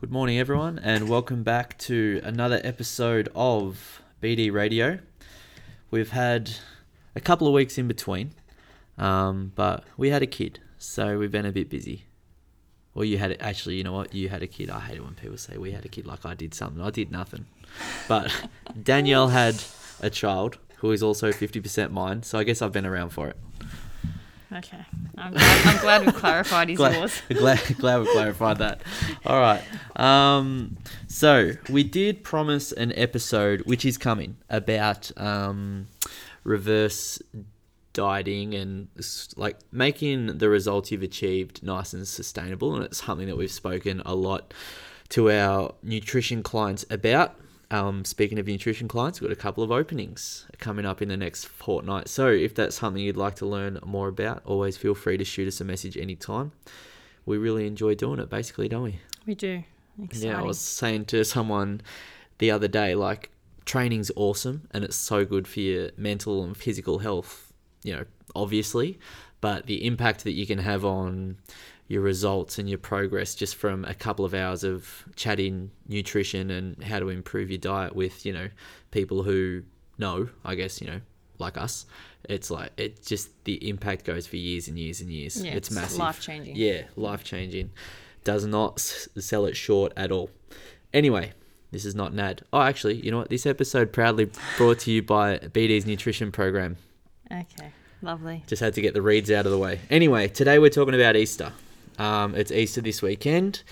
Good morning, everyone, and welcome back to another episode of BD Radio. We've had a couple of weeks in between, um, but we had a kid, so we've been a bit busy. Well, you had actually, you know what? You had a kid. I hate it when people say we had a kid like I did something. I did nothing. But Danielle had a child who is also 50% mine, so I guess I've been around for it. Okay. I'm glad, I'm glad we've clarified he's glad, yours. glad, glad we clarified that. All right. Um, so we did promise an episode, which is coming, about um, reverse dieting and like making the results you've achieved nice and sustainable. And it's something that we've spoken a lot to our nutrition clients about. Um, speaking of nutrition clients, we've got a couple of openings coming up in the next fortnight. So if that's something you'd like to learn more about, always feel free to shoot us a message anytime. We really enjoy doing it, basically, don't we? We do. Exciting. Yeah, I was saying to someone the other day, like training's awesome and it's so good for your mental and physical health, you know, obviously, but the impact that you can have on your results and your progress just from a couple of hours of chatting nutrition and how to improve your diet with, you know, people who know, I guess, you know, like us. It's like it just the impact goes for years and years and years. Yeah, it's, it's massive. life-changing. Yeah, life changing. Does not s- sell it short at all. Anyway, this is not an ad. Oh, actually, you know what? This episode proudly brought to you by BD's nutrition program. Okay. Lovely. Just had to get the reads out of the way. Anyway, today we're talking about Easter. Um, it's Easter this weekend,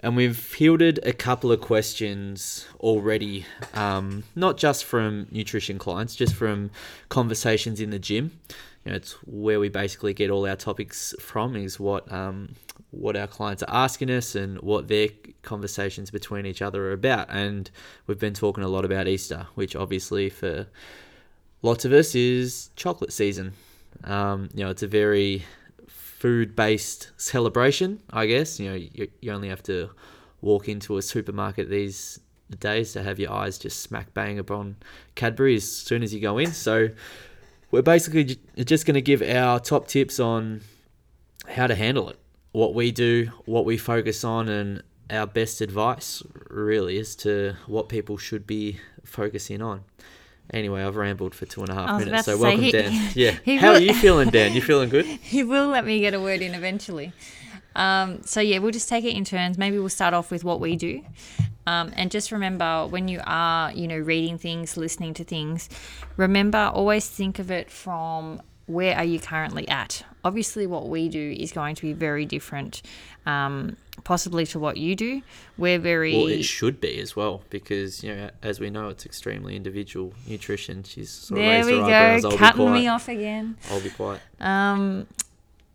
and we've fielded a couple of questions already, um, not just from nutrition clients, just from conversations in the gym. You know, it's where we basically get all our topics from. Is what um, what our clients are asking us and what their conversations between each other are about. And we've been talking a lot about Easter, which obviously for lots of us is chocolate season. Um, you know, it's a very food based celebration, I guess. You know, you, you only have to walk into a supermarket these days to have your eyes just smack bang upon Cadbury as soon as you go in. So, we're basically just going to give our top tips on how to handle it, what we do, what we focus on, and our best advice really is to what people should be focusing on. Anyway, I've rambled for two and a half minutes, so welcome, he- Dan. Yeah, he how are you feeling, Dan? You feeling good? He will let me get a word in eventually. Um, so yeah, we'll just take it in turns. Maybe we'll start off with what we do, um, and just remember when you are, you know, reading things, listening to things, remember always think of it from where are you currently at. Obviously, what we do is going to be very different, um, possibly to what you do. We're very Well, it should be as well because you know, as we know, it's extremely individual nutrition. She's sort of there we her eyebrows. go, cutting me off again. I'll be quiet. Um,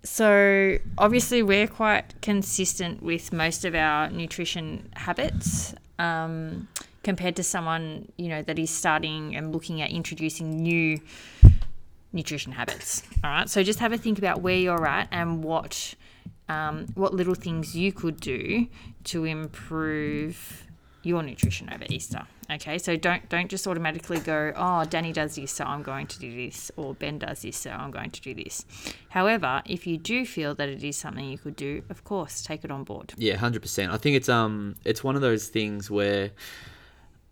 so obviously we're quite consistent with most of our nutrition habits um, compared to someone you know that is starting and looking at introducing new nutrition habits. All right, so just have a think about where you're at and what um, what little things you could do to improve your nutrition over Easter. Okay, so don't don't just automatically go, oh, Danny does this, so I'm going to do this, or Ben does this, so I'm going to do this. However, if you do feel that it is something you could do, of course, take it on board. Yeah, hundred percent. I think it's um, it's one of those things where,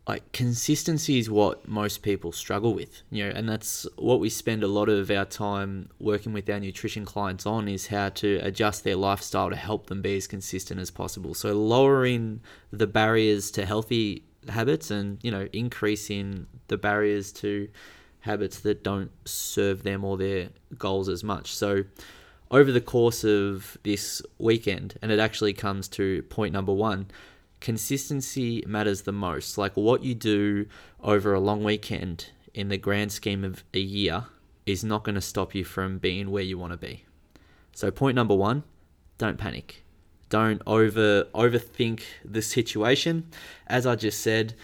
like, consistency is what most people struggle with. You know, and that's what we spend a lot of our time working with our nutrition clients on is how to adjust their lifestyle to help them be as consistent as possible. So lowering the barriers to healthy habits and you know increasing the barriers to habits that don't serve them or their goals as much. So over the course of this weekend, and it actually comes to point number one consistency matters the most. Like what you do over a long weekend in the grand scheme of a year is not going to stop you from being where you want to be. So, point number one don't panic. Don't over overthink the situation. As I just said,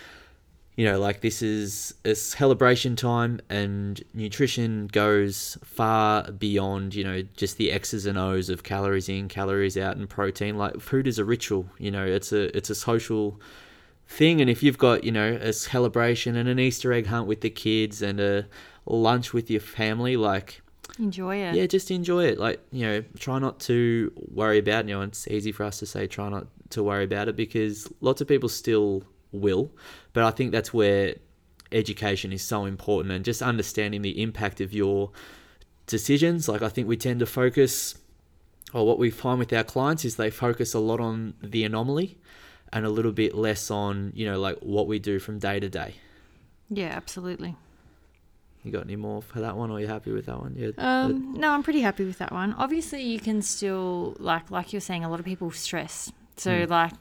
you know, like this is a celebration time, and nutrition goes far beyond, you know, just the X's and O's of calories in, calories out, and protein. Like food is a ritual. You know, it's a it's a social thing, and if you've got you know a celebration and an Easter egg hunt with the kids and a lunch with your family, like Enjoy it. yeah, just enjoy it. Like you know, try not to worry about. You know, it's easy for us to say try not to worry about it because lots of people still will, but I think that's where education is so important and just understanding the impact of your decisions. Like I think we tend to focus, or what we find with our clients is they focus a lot on the anomaly and a little bit less on you know like what we do from day to day. Yeah, absolutely. You got any more for that one, or are you happy with that one? Yeah. Um, no, I'm pretty happy with that one. Obviously, you can still like like you're saying, a lot of people stress. So Mm. like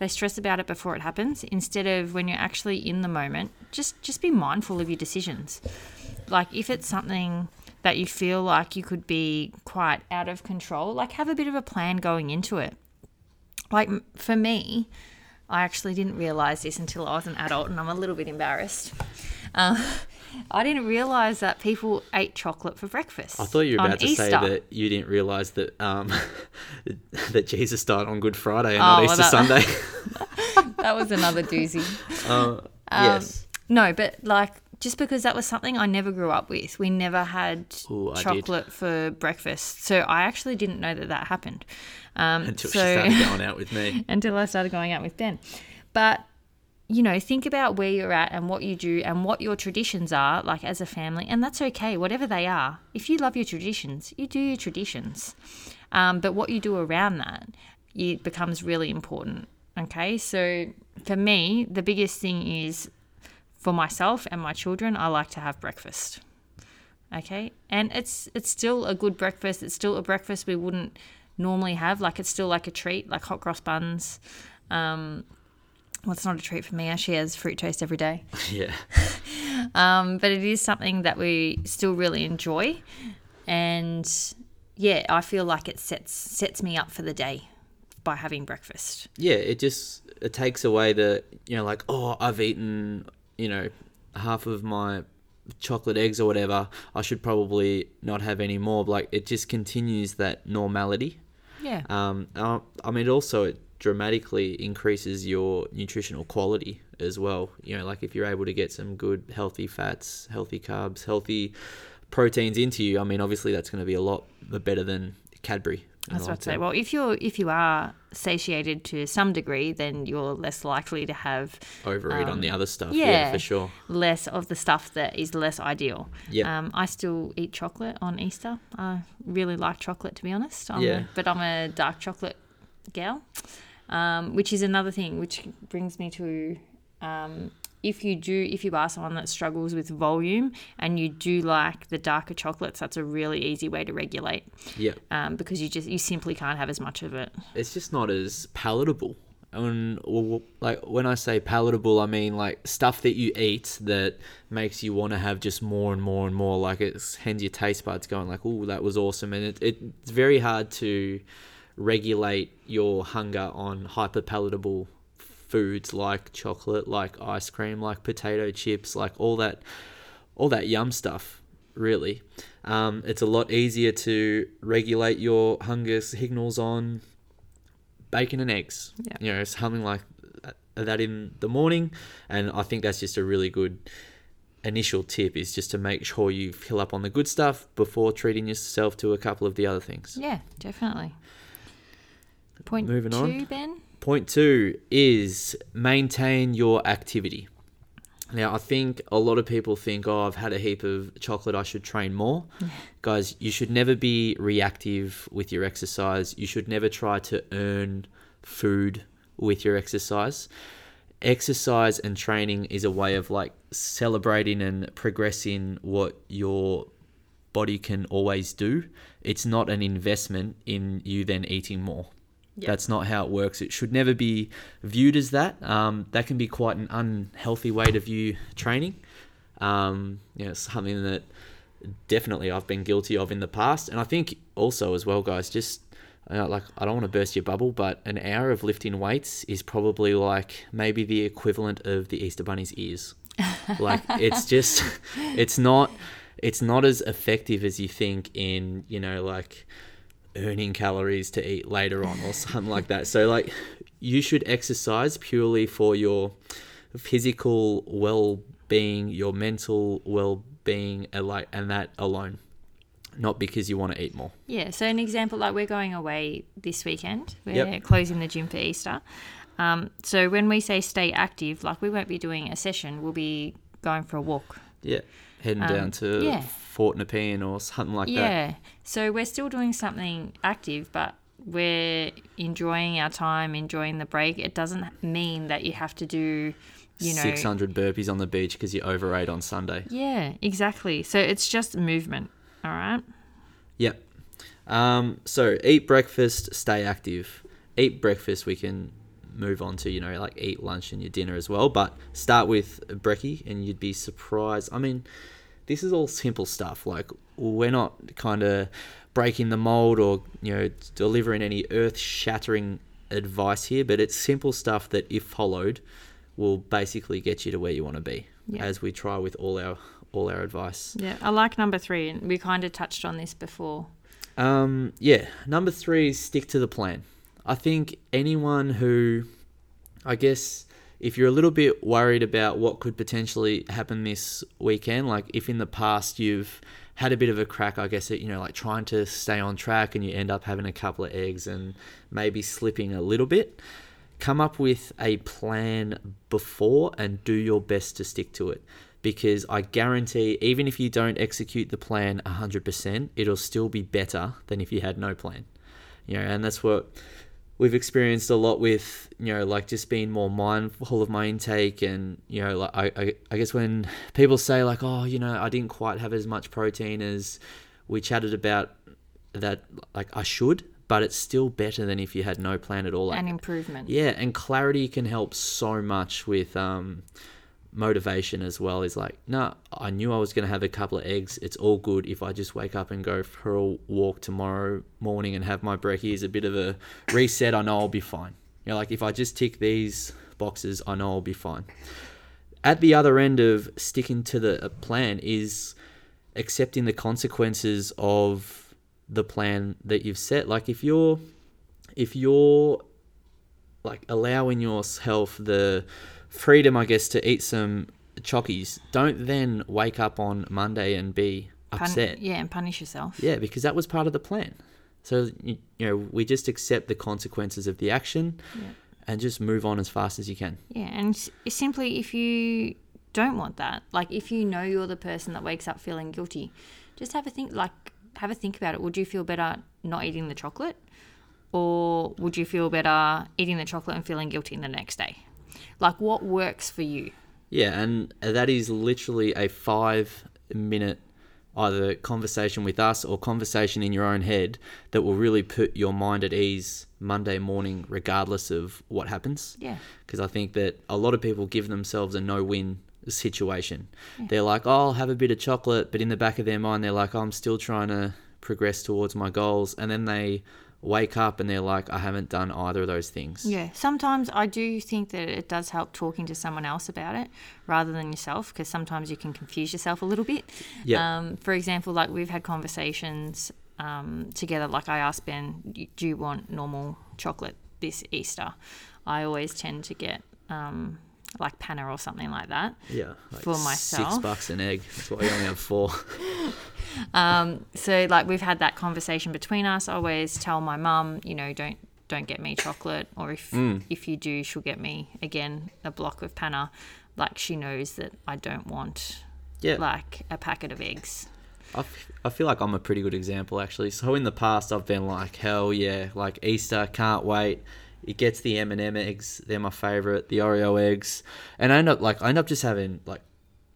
they stress about it before it happens instead of when you're actually in the moment. Just just be mindful of your decisions. Like if it's something that you feel like you could be quite out of control, like have a bit of a plan going into it. Like for me, I actually didn't realize this until I was an adult, and I'm a little bit embarrassed. Uh, I didn't realize that people ate chocolate for breakfast. I thought you were about to say that you didn't realize that um, that Jesus died on Good Friday and Oh, not well, Easter that- Sunday. that was another doozy. uh, Um, yes. No, but like just because that was something I never grew up with. We never had Ooh, chocolate for breakfast, so I actually didn't know that that happened. Um, Until so, she started going out with me. until I started going out with Ben. But you know, think about where you're at and what you do and what your traditions are, like as a family, and that's okay, whatever they are. If you love your traditions, you do your traditions. Um, but what you do around that, it becomes really important. Okay, so for me, the biggest thing is for myself and my children, I like to have breakfast. Okay, and it's it's still a good breakfast. It's still a breakfast we wouldn't normally have. Like it's still like a treat, like hot cross buns. Um, well, it's not a treat for me. I she has fruit toast every day. Yeah. Um, but it is something that we still really enjoy, and yeah, I feel like it sets sets me up for the day by having breakfast. yeah, it just it takes away the you know like oh I've eaten you know half of my chocolate eggs or whatever. I should probably not have any more. Like it just continues that normality. Yeah, Um, uh, I mean, also it dramatically increases your nutritional quality as well. You know, like if you're able to get some good healthy fats, healthy carbs, healthy proteins into you. I mean, obviously that's going to be a lot better than Cadbury. that's what I'd say. Well, if you're if you are satiated to some degree, then you're less likely to have overeat on the um, other stuff. Yeah, yeah. for sure. less of the stuff that is less ideal. Yep. Um, I still eat chocolate on Easter. I really like chocolate, to be honest. I'm Yeah. A, but I'm a dark chocolate gal, um, which is another thing, which brings me to um, if you do, if you are someone that struggles with volume and you do like the darker chocolates, that's a really easy way to regulate Yeah, um, because you just you simply can't have as much of it. it's just not as palatable. And like when I say palatable, I mean like stuff that you eat that makes you want to have just more and more and more. Like it's hands your taste buds going like, "Oh, that was awesome," and it, it's very hard to regulate your hunger on hyper palatable foods like chocolate, like ice cream, like potato chips, like all that, all that yum stuff. Really, um, it's a lot easier to regulate your hunger signals on bacon and eggs. Yeah. You know, something like that in the morning, and I think that's just a really good initial tip is just to make sure you fill up on the good stuff before treating yourself to a couple of the other things. Yeah, definitely. Point Moving two, on. Ben. Point two is maintain your activity. Now, I think a lot of people think, oh, I've had a heap of chocolate, I should train more. Guys, you should never be reactive with your exercise. You should never try to earn food with your exercise. Exercise and training is a way of like celebrating and progressing what your body can always do. It's not an investment in you then eating more. That's not how it works. It should never be viewed as that. Um, that can be quite an unhealthy way to view training. Um, you know, something that definitely I've been guilty of in the past, and I think also as well, guys. Just uh, like I don't want to burst your bubble, but an hour of lifting weights is probably like maybe the equivalent of the Easter Bunny's ears. like it's just, it's not, it's not as effective as you think in you know like earning calories to eat later on or something like that. So like you should exercise purely for your physical well-being, your mental well-being and like and that alone. not because you want to eat more. Yeah. So an example, like we're going away this weekend. We're Yep. closing the gym for Easter. Um, so when we say stay active, like we won't be doing a session. We'll be going for a walk. Yeah, heading down to Um, yeah. Fort Nepean or something like that. Yeah. So we're still doing something active, but we're enjoying our time, enjoying the break. It doesn't mean that you have to do, you know. 600 burpees on the beach because you overate on Sunday. Yeah, exactly. So it's just movement. All right. Yep. Um, so eat breakfast, stay active. Eat breakfast, we can move on to, you know, like eat lunch and your dinner as well. But start with brekkie and you'd be surprised. I mean, this is all simple stuff. Like, we're not kind of breaking the mold or, you know, delivering any earth shattering advice here, but it's simple stuff that, if followed, will basically get you to where you want to be, Yeah. as we try with all our all our advice. Yeah, I like number three, and we kind of touched on this before. Um, yeah, number three is stick to the plan. I think anyone who, I guess, if you're a little bit worried about what could potentially happen this weekend, like if in the past you've had a bit of a crack, I guess, at, you know, like trying to stay on track and you end up having a couple of eggs and maybe slipping a little bit, come up with a plan before and do your best to stick to it. Because I guarantee, even if you don't execute the plan 100%, it'll still be better than if you had no plan. You know, and that's what we've experienced a lot with, you know, like just being more mindful of my intake. And, you know, like I, I, I guess when people say, like, oh, you know, I didn't quite have as much protein as we chatted about that, like, I should, but it's still better than if you had no plan at all. Like, An improvement. yeah, and clarity can help so much with um, motivation as well. Is like, no, I knew I was going to have a couple of eggs. It's all good if I just wake up and go for a walk tomorrow morning and have my brekkie is a bit of a reset. I know I'll be fine. You know, like if I just tick these boxes, I know I'll be fine. At the other end of sticking to the plan is accepting the consequences of the plan that you've set. Like if you're if you're like allowing yourself the freedom, I guess, to eat some chockies, don't then wake up on Monday and be Pun- upset. yeah, and punish yourself. Yeah, because that was part of the plan. So you, you know, we just accept the consequences of the action Yeah. and just move on as fast as you can. Yeah, and s- simply if you don't want that, like if you know you're the person that wakes up feeling guilty, just have a think. Like have a think about it. Would you feel better not eating the chocolate, or would you feel better eating the chocolate and feeling guilty the next day? Like what works for you? Yeah, and that is literally a five minute either conversation with us or conversation in your own head that will really put your mind at ease Monday morning, regardless of what happens. Yeah. Because I think that a lot of people give themselves a no win situation. They're like, oh, I'll have a bit of chocolate, but in the back of their mind, they're like, oh, I'm still trying to progress towards my goals. And then they wake up and they're like, I haven't done either of those things. Yeah, sometimes I do think that it does help talking to someone else about it rather than yourself because sometimes you can confuse yourself a little bit. Yeah. Um, for example, like we've had conversations um, together. Like I asked Ben, "Do you want normal chocolate this Easter?" I always tend to get um, like Pana or something like that. Yeah. Like For Six bucks an egg. That's why we only have four. Um, so like we've had that conversation between us. I always tell my mum, you know, don't don't get me chocolate, or if Mm. if you do, she'll get me again a block of Pana. Like she knows that I don't want Yeah. like a packet of eggs. I, f- I feel like I'm a pretty good example actually. So in the past I've been like hell yeah, like Easter can't wait. It gets the M&M eggs, they're my favorite, the Oreo eggs, and I end up like I end up just having like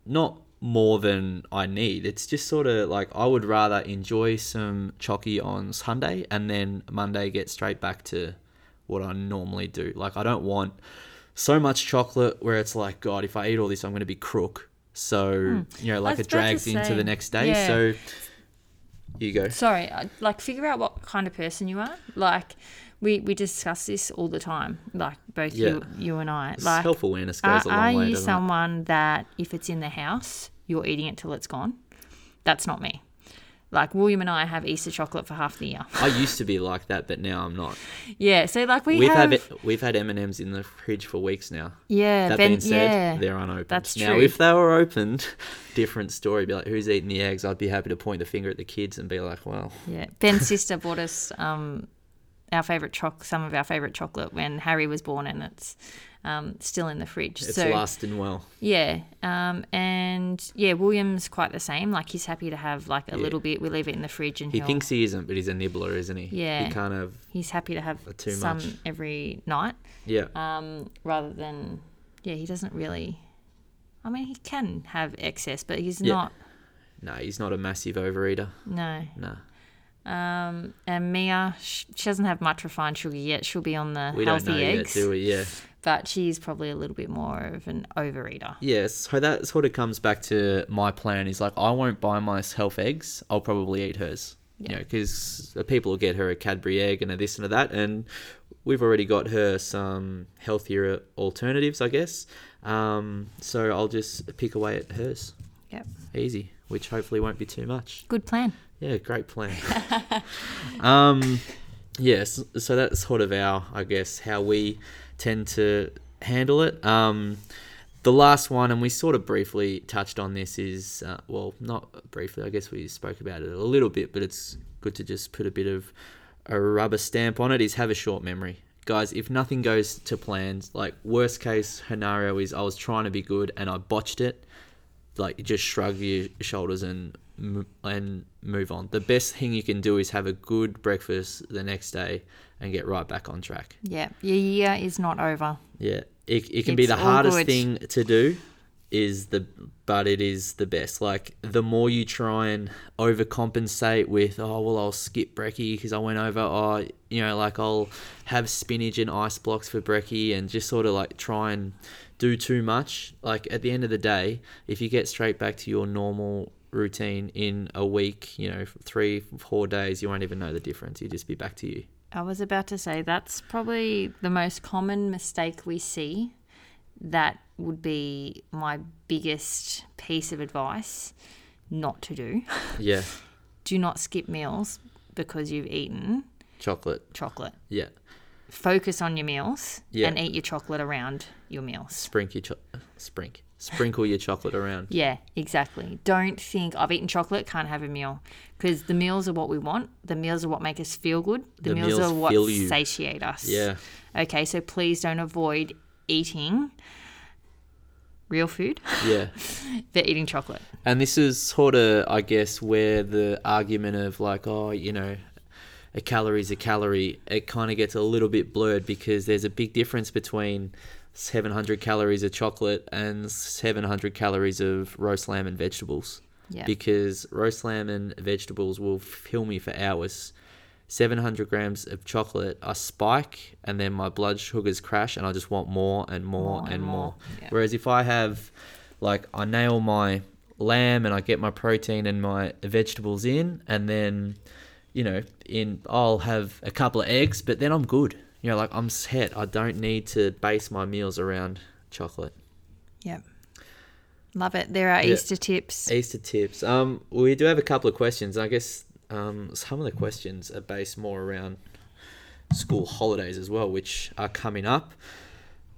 not more than I need. It's just sort of like I would rather enjoy some chocky on Sunday and then Monday get straight back to what I normally do. Like I don't want so much chocolate where it's like God, if I eat all this, I'm going to be crook. So you know, like it drags into the next day. yeah. So you go. Sorry, like figure out what kind of person you are. Like we we discuss this all the time. Like both you you and I. Like Self awareness Are, goes a long are way. you doesn't it? someone that if it's in the house, you're eating it till it's gone? That's not me. Like William and I have Easter chocolate for half the year. I used to be like that, but now I'm not. Yeah, so like we We've have, had we've had M and M's in the fridge for weeks now. yeah, That Ben- being said, yeah. they're unopened. that's Now, true. if they were opened, different story. Be like, who's eating the eggs? I'd be happy to point the finger at the kids and be like, well, Yeah, Ben's sister bought us um, our favorite choc, some of our favorite chocolate when Harry was born, and it's um, still in the fridge. it's so lasting well. yeah, um, and yeah, William's quite the same. Like he's happy to have like a Yeah. little bit. We leave it in the fridge, and He thinks he isn't, but he's a nibbler, isn't he? Yeah. He kind of, he's happy to have Too some much. every night, yeah. um, rather than yeah. He doesn't really. I mean, he can have excess, but he's Yeah. not. No, he's not a massive overeater. No. No. Um, and Mia, sh- she doesn't have much refined sugar yet. She'll be on the We don't healthy know eggs. yet, do we? Yeah. but she's probably a little bit more of an overeater. Yes, so that sort of comes back to my plan. Is like I won't buy myself eggs. I'll probably eat hers. You Yeah. know, because people will get her a Cadbury egg and a this and a that, and we've already got her some healthier alternatives, I guess. Um, so I'll just pick away at hers, Yep. easy, which hopefully won't be too much. Good plan. Yeah, great plan. um, yes, so that's sort of our, I guess, how we tend to handle it. Um, the last one, and we sort of briefly touched on this, is uh, well, not briefly. I guess we spoke about it a little bit, but it's good to just put a bit of a rubber stamp on it. Is have a short memory, guys. If nothing goes to plans, like worst case scenario is I was trying to be good and I botched it like just shrug your shoulders and and move on. The best thing you can do is have a good breakfast the next day and get right back on track. Yeah. Your year is not over. Yeah, it, it can be the hardest good. thing to do, is the but it is the best. Like the more you try and overcompensate with, oh well, I'll skip brekkie because I went over. Oh, you know, like I'll have spinach and ice blocks for brekkie, and just sort of like try and do too much. Like at the end of the day, if you get straight back to your normal routine in a week, you know, three, four days, you won't even know the difference. You just be back to you. I was about to say that's probably the most common mistake we see. That would be my biggest piece of advice not to do. Yeah, Do not skip meals because you've eaten chocolate. chocolate. Yeah, Focus on your meals Yeah. and eat your chocolate around your meals. sprinkle your cho- uh, sprink. Sprinkle your chocolate around. Yeah, exactly. Don't think I've eaten chocolate, can't have a meal. Because the meals are what we want. The meals are what make us feel good. The, The meals, meals are what satiate us. Yeah. Okay, so please don't avoid eating real food, Yeah. but eating chocolate. And this is sort of, I guess, where the argument of like, oh, you know, a calorie is a calorie, it kind of gets a little bit blurred because there's a big difference between 700 calories of chocolate and 700 calories of roast lamb and vegetables. Yeah. Because roast lamb and vegetables will fill me for hours. 700 grams of chocolate, I spike and then my blood sugars crash and I just want more and more, More and, more. more, yeah. Whereas if I have, like, I nail my lamb and I get my protein and my vegetables in, and then, you know, in I'll have a couple of eggs, but then I'm good. You know, like I'm set. I don't need to base my meals around chocolate. Yep. Love it. There are Yeah. Easter tips. Easter tips. Um, we do have a couple of questions. I guess um, some of the questions are based more around school holidays as well, which are coming up.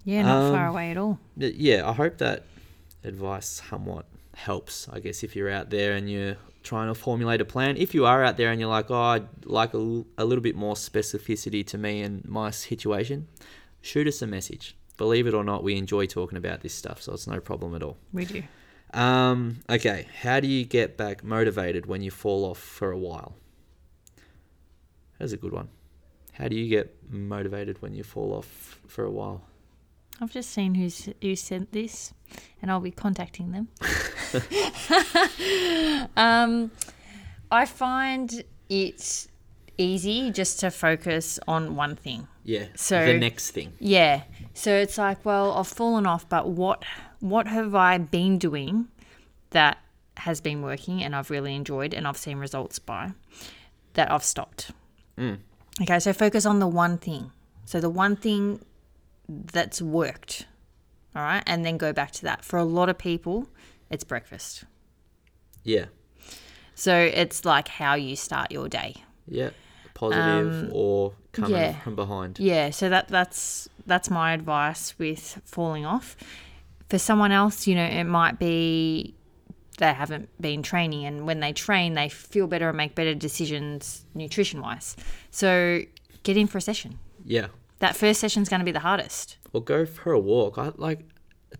Yeah, not far Um, away at all. Yeah, I hope that advice somewhat helps. I guess if you're out there and you're trying to formulate a plan, if you are out there and you're like, oh, I'd like a, a little bit more specificity to me and my situation, shoot us a message. Believe it or not, we enjoy talking about this stuff, so it's no problem at all. We do. Um, okay, how do you get back motivated when you fall off for a while? That's a good one. How do you get motivated when you fall off for a while? I've just seen who's who sent this, and I'll be contacting them. um, I find it easy just to focus on one thing. Yeah. So- the next thing. Yeah. So it's like, well, I've fallen off, but what what have I been doing that has been working and I've really enjoyed and I've seen results by that I've stopped. Okay, so focus on the one thing. So the one thing that's worked. All right, and then go back to that. For a lot of people, it's breakfast. Yeah. So it's like how you start your day. Yeah, positive or coming Um, yeah. from behind. Yeah, so that that's that's my advice with falling off. For someone else, you know, it might be they haven't been training and when they train they feel better and make better decisions nutrition wise. So get in for a session. Yeah, That first session's going to be the hardest. Well, go for a walk. I like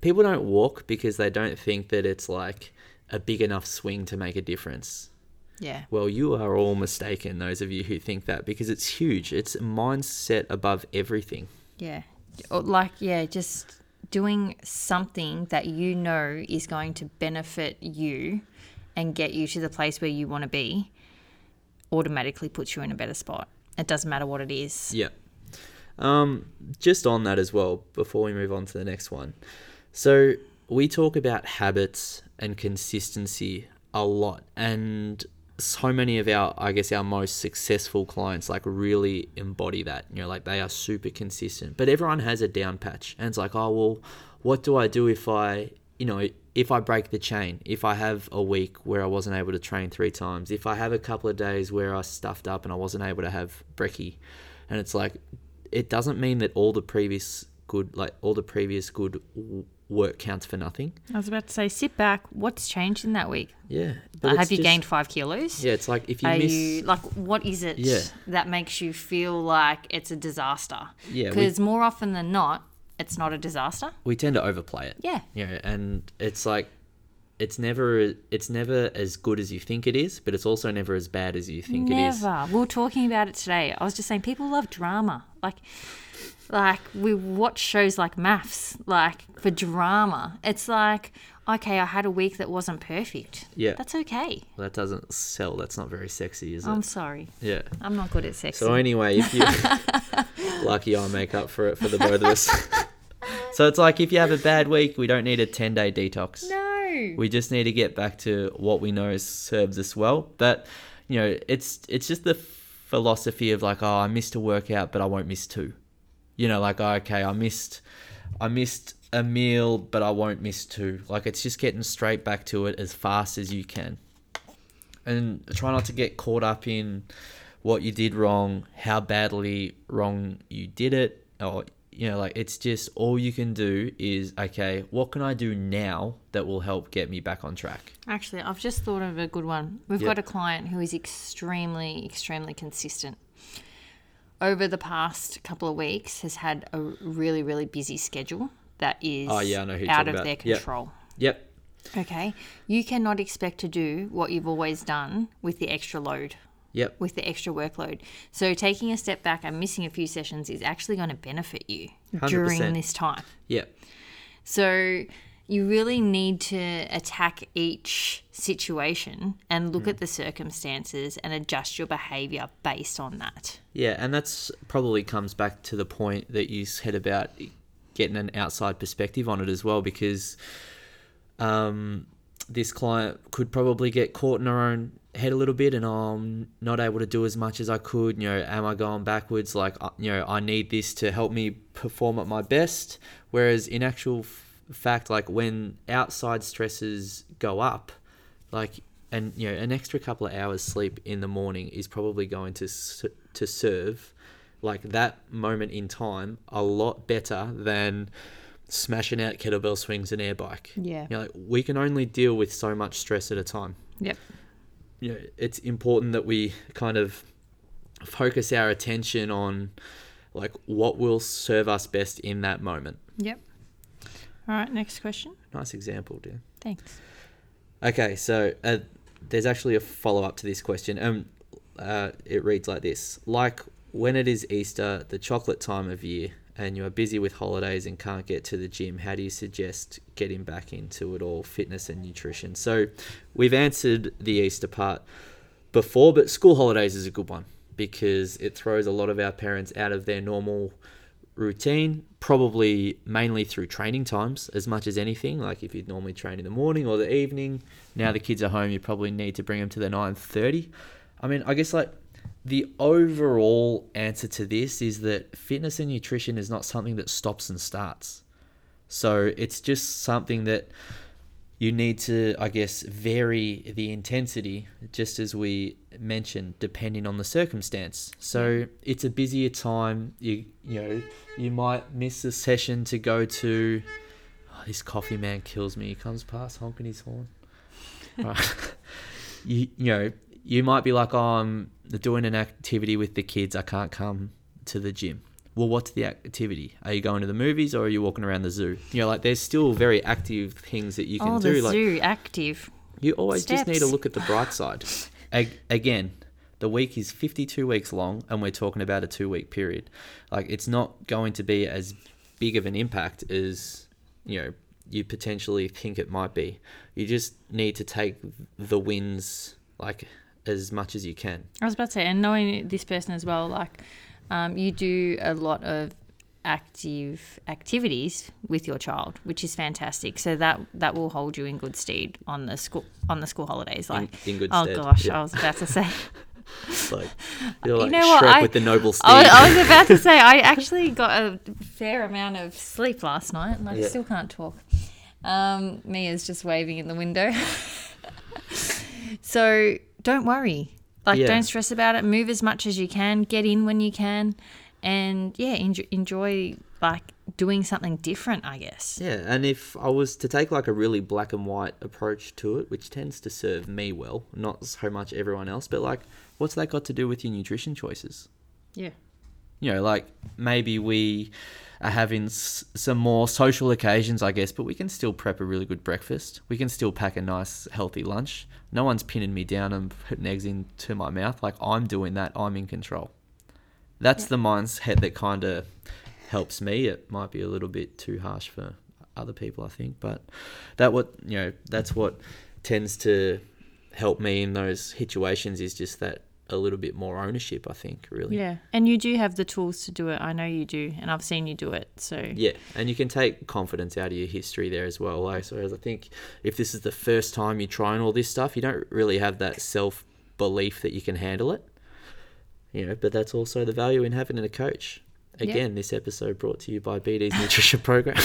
people don't walk because they don't think that it's like a big enough swing to make a difference. Yeah. Well, you are all mistaken, those of you who think that, because it's huge. It's mindset above everything. Yeah. Like yeah, just doing something that you know is going to benefit you and get you to the place where you want to be automatically puts you in a better spot. It doesn't matter what it is. Yeah. Um, just on that as well, before we move on to the next one. So we talk about habits and consistency a lot, and so many of our, I guess, our most successful clients like really embody that. You know, like they are super consistent, but everyone has a down patch, and it's like, oh well, what do I do if I, you know, if I break the chain, if I have a week where I wasn't able to train three times, if I have a couple of days where I stuffed up and I wasn't able to have brekkie, and it's like, it doesn't mean that all the previous good, like all the previous good work counts for nothing. I was about to say, sit back. What's changed in that week? Yeah, Have you just- gained five kilos? Yeah, it's like if you Are miss. you like what is it Yeah. that makes you feel like it's a disaster? Yeah, Because more often than not, it's not a disaster. we tend to overplay it. Yeah. Yeah, and it's like it's never it's never as good as you think it is, but it's also never as bad as you think it is. Never. We were talking about it today. I was just saying people love drama. Like like we watch shows like MAFS, like for drama. It's like, okay, I had a week that wasn't perfect. Yeah. That's okay. That doesn't sell. That's not very sexy, is it? I'm sorry. yeah. I'm not good at sex. So anyway, if you lucky I make up for it for the both of us. so it's like if you have a bad week, we don't need a ten day detox. no. We just need to get back to what we know serves us well. But you know, it's it's just the philosophy of like, oh, I missed a workout, but I won't miss two. You know, like oh, okay, I missed I missed a meal, but I won't miss two. Like it's just getting straight back to it as fast as you can. And try not to get caught up in what you did wrong, how badly wrong you did it, or you know, like it's just all you can do is okay, what can I do now that will help get me back on track? Actually, I've just thought of a good one. We've Yep. got a client who is extremely, extremely consistent. Over the past couple of weeks, has had a really, really busy schedule that is Oh, yeah, I know out of about. their Yep. control. Yep. Okay, you cannot expect to do what you've always done with the extra load, Yep. with the extra workload. So taking a step back and missing a few sessions is actually going to benefit you during 100%. this time. Yep. So you really need to attack each situation and look at the circumstances and adjust your behavior based on that. Yeah, and that's probably comes back to the point that you said about getting an outside perspective on it as well, because um, this client could probably get caught in her own head a little bit, and I'm not able to do as much as I could. You know, am I going backwards? Like, uh, you know, I need this to help me perform at my best. Whereas in actual f- fact, like when outside stresses go up, like and you know an extra couple of hours sleep in the morning is probably going to to serve like that moment in time a lot better than smashing out kettlebell swings and air bike. Yeah. You know, like we can only deal with so much stress at a time. Yep. You know, it's important that we kind of focus our attention on like what will serve us best in that moment. Yep. All right, next question. Nice example, dude. Thanks. Okay, so uh, there's actually a follow up to this question. Um, uh, it reads like this: Like when it is Easter, the chocolate time of year, and you are busy with holidays and can't get to the gym, how do you suggest getting back into it all, fitness and nutrition? So, we've answered the Easter part before, but school holidays is a good one because it throws a lot of our parents out of their normal routine, probably mainly through training times as much as anything. Like if you'd normally train in the morning or the evening, now the kids are home, you probably need to bring them to the 9.30. I mean, I guess like the overall answer to this is that fitness and nutrition is not something that stops and starts. So it's just something that you need to, I guess, vary the intensity, just as we mentioned, depending on the circumstance. So it's a busier time. You you know you might miss a session to go to. Oh, this coffee man kills me. He comes past honking his horn. right. you you know you might be like, oh, I'm doing an activity with the kids. I can't come to the gym well, what's the activity? Are you going to the movies or are you walking around the zoo? You know, like there's still very active things that you can oh, do. the like zoo, active. you always just need to look at the bright side. Ag- again, the week is 52 weeks long, and we're talking about a two week period. Like it's not going to be as big of an impact as you know you potentially think it might be. You just need to take the wins like as much as you can. I was about to say, and knowing this person as well, like um, you do a lot of active activities with your child, which is fantastic. So that that will hold you in good stead on the school on the school holidays. Like, in good oh stead, gosh, yeah. I was about to say. Like you're like know what, I- with the noble steed. I was, I was about to say I actually got a fair amount of sleep last night, and I Yeah. still can't talk. Um, Mia's just waving in the window. so don't worry. Like, Yeah. don't stress about it. Move as much as you can. Get in when you can, and yeah, enjoy, enjoy like doing something different. I guess. Yeah, and if I was to take like a really black and white approach to it, which tends to serve me well, not so much everyone else, but like, what's that got to do with your nutrition choices? Yeah. You know, like maybe we are having s- some more social occasions, I guess, but we can still prep a really good breakfast. We can still pack a nice, healthy lunch. No one's pinning me down and putting eggs into my mouth. Like, I'm doing that, I'm in control. That's Yeah. the mindset that kind of helps me. It might be a little bit too harsh for other people, I think, but that what you know, that's what tends to help me in those situations is just that a little bit more ownership. I think, really. Yeah, and you do have the tools to do it. I know you do, and I've seen you do it. So Yeah, and you can take confidence out of your history there as well. Like, so as I think if this is the first time you're trying all this stuff, you don't really have that self belief that you can handle it. You know, but that's also the value in having a coach. Again, this episode brought to you by BD's Nutrition Program.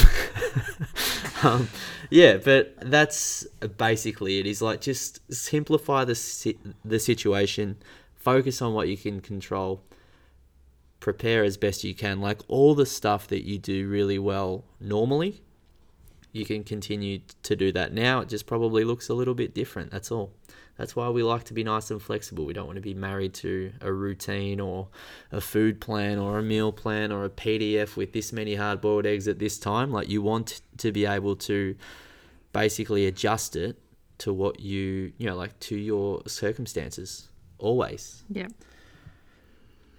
um, yeah, but that's basically it. Is like just simplify the si- the situation, focus on what you can control, prepare as best you can. Like all the stuff that you do really well normally, you can continue to do that now. It just probably looks a little bit different. That's all. That's why we like to be nice and flexible. We don't want to be married to a routine or a food plan or a meal plan or a PDF with this many hard boiled eggs at this time. Like you want to be able to basically adjust it to what you, you know, like to your circumstances always. yeah.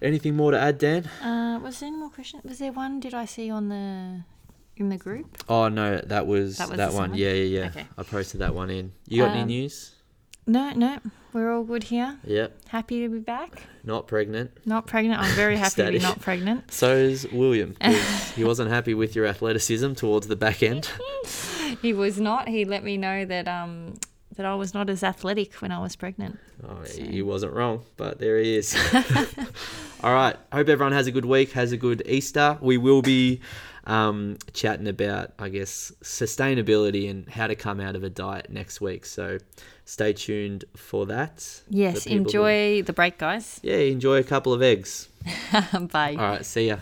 Anything more to add, Dan? Uh, was there any more questions? Was there one? Did I see on the in the group? Oh no, that was That that, was the one. summer? Yeah, yeah, yeah. Okay. I posted that one in. You got any Um, news? No, no, we're all good here. Yep. Happy to be back. Not pregnant. Not pregnant. I'm very happy to be not pregnant. So is William. he wasn't happy with your athleticism towards the back end. He was not. He let me know that um that I was not as athletic when I was pregnant. Oh, So- he wasn't wrong, but there he is. All right. Hope everyone has a good week, has a good Easter. We will be um, chatting about, I guess, sustainability and how to come out of a diet next week. So stay tuned for that. Yes, The people who- enjoy the break, guys. Yeah, enjoy a couple of eggs. Bye. All right. See ya.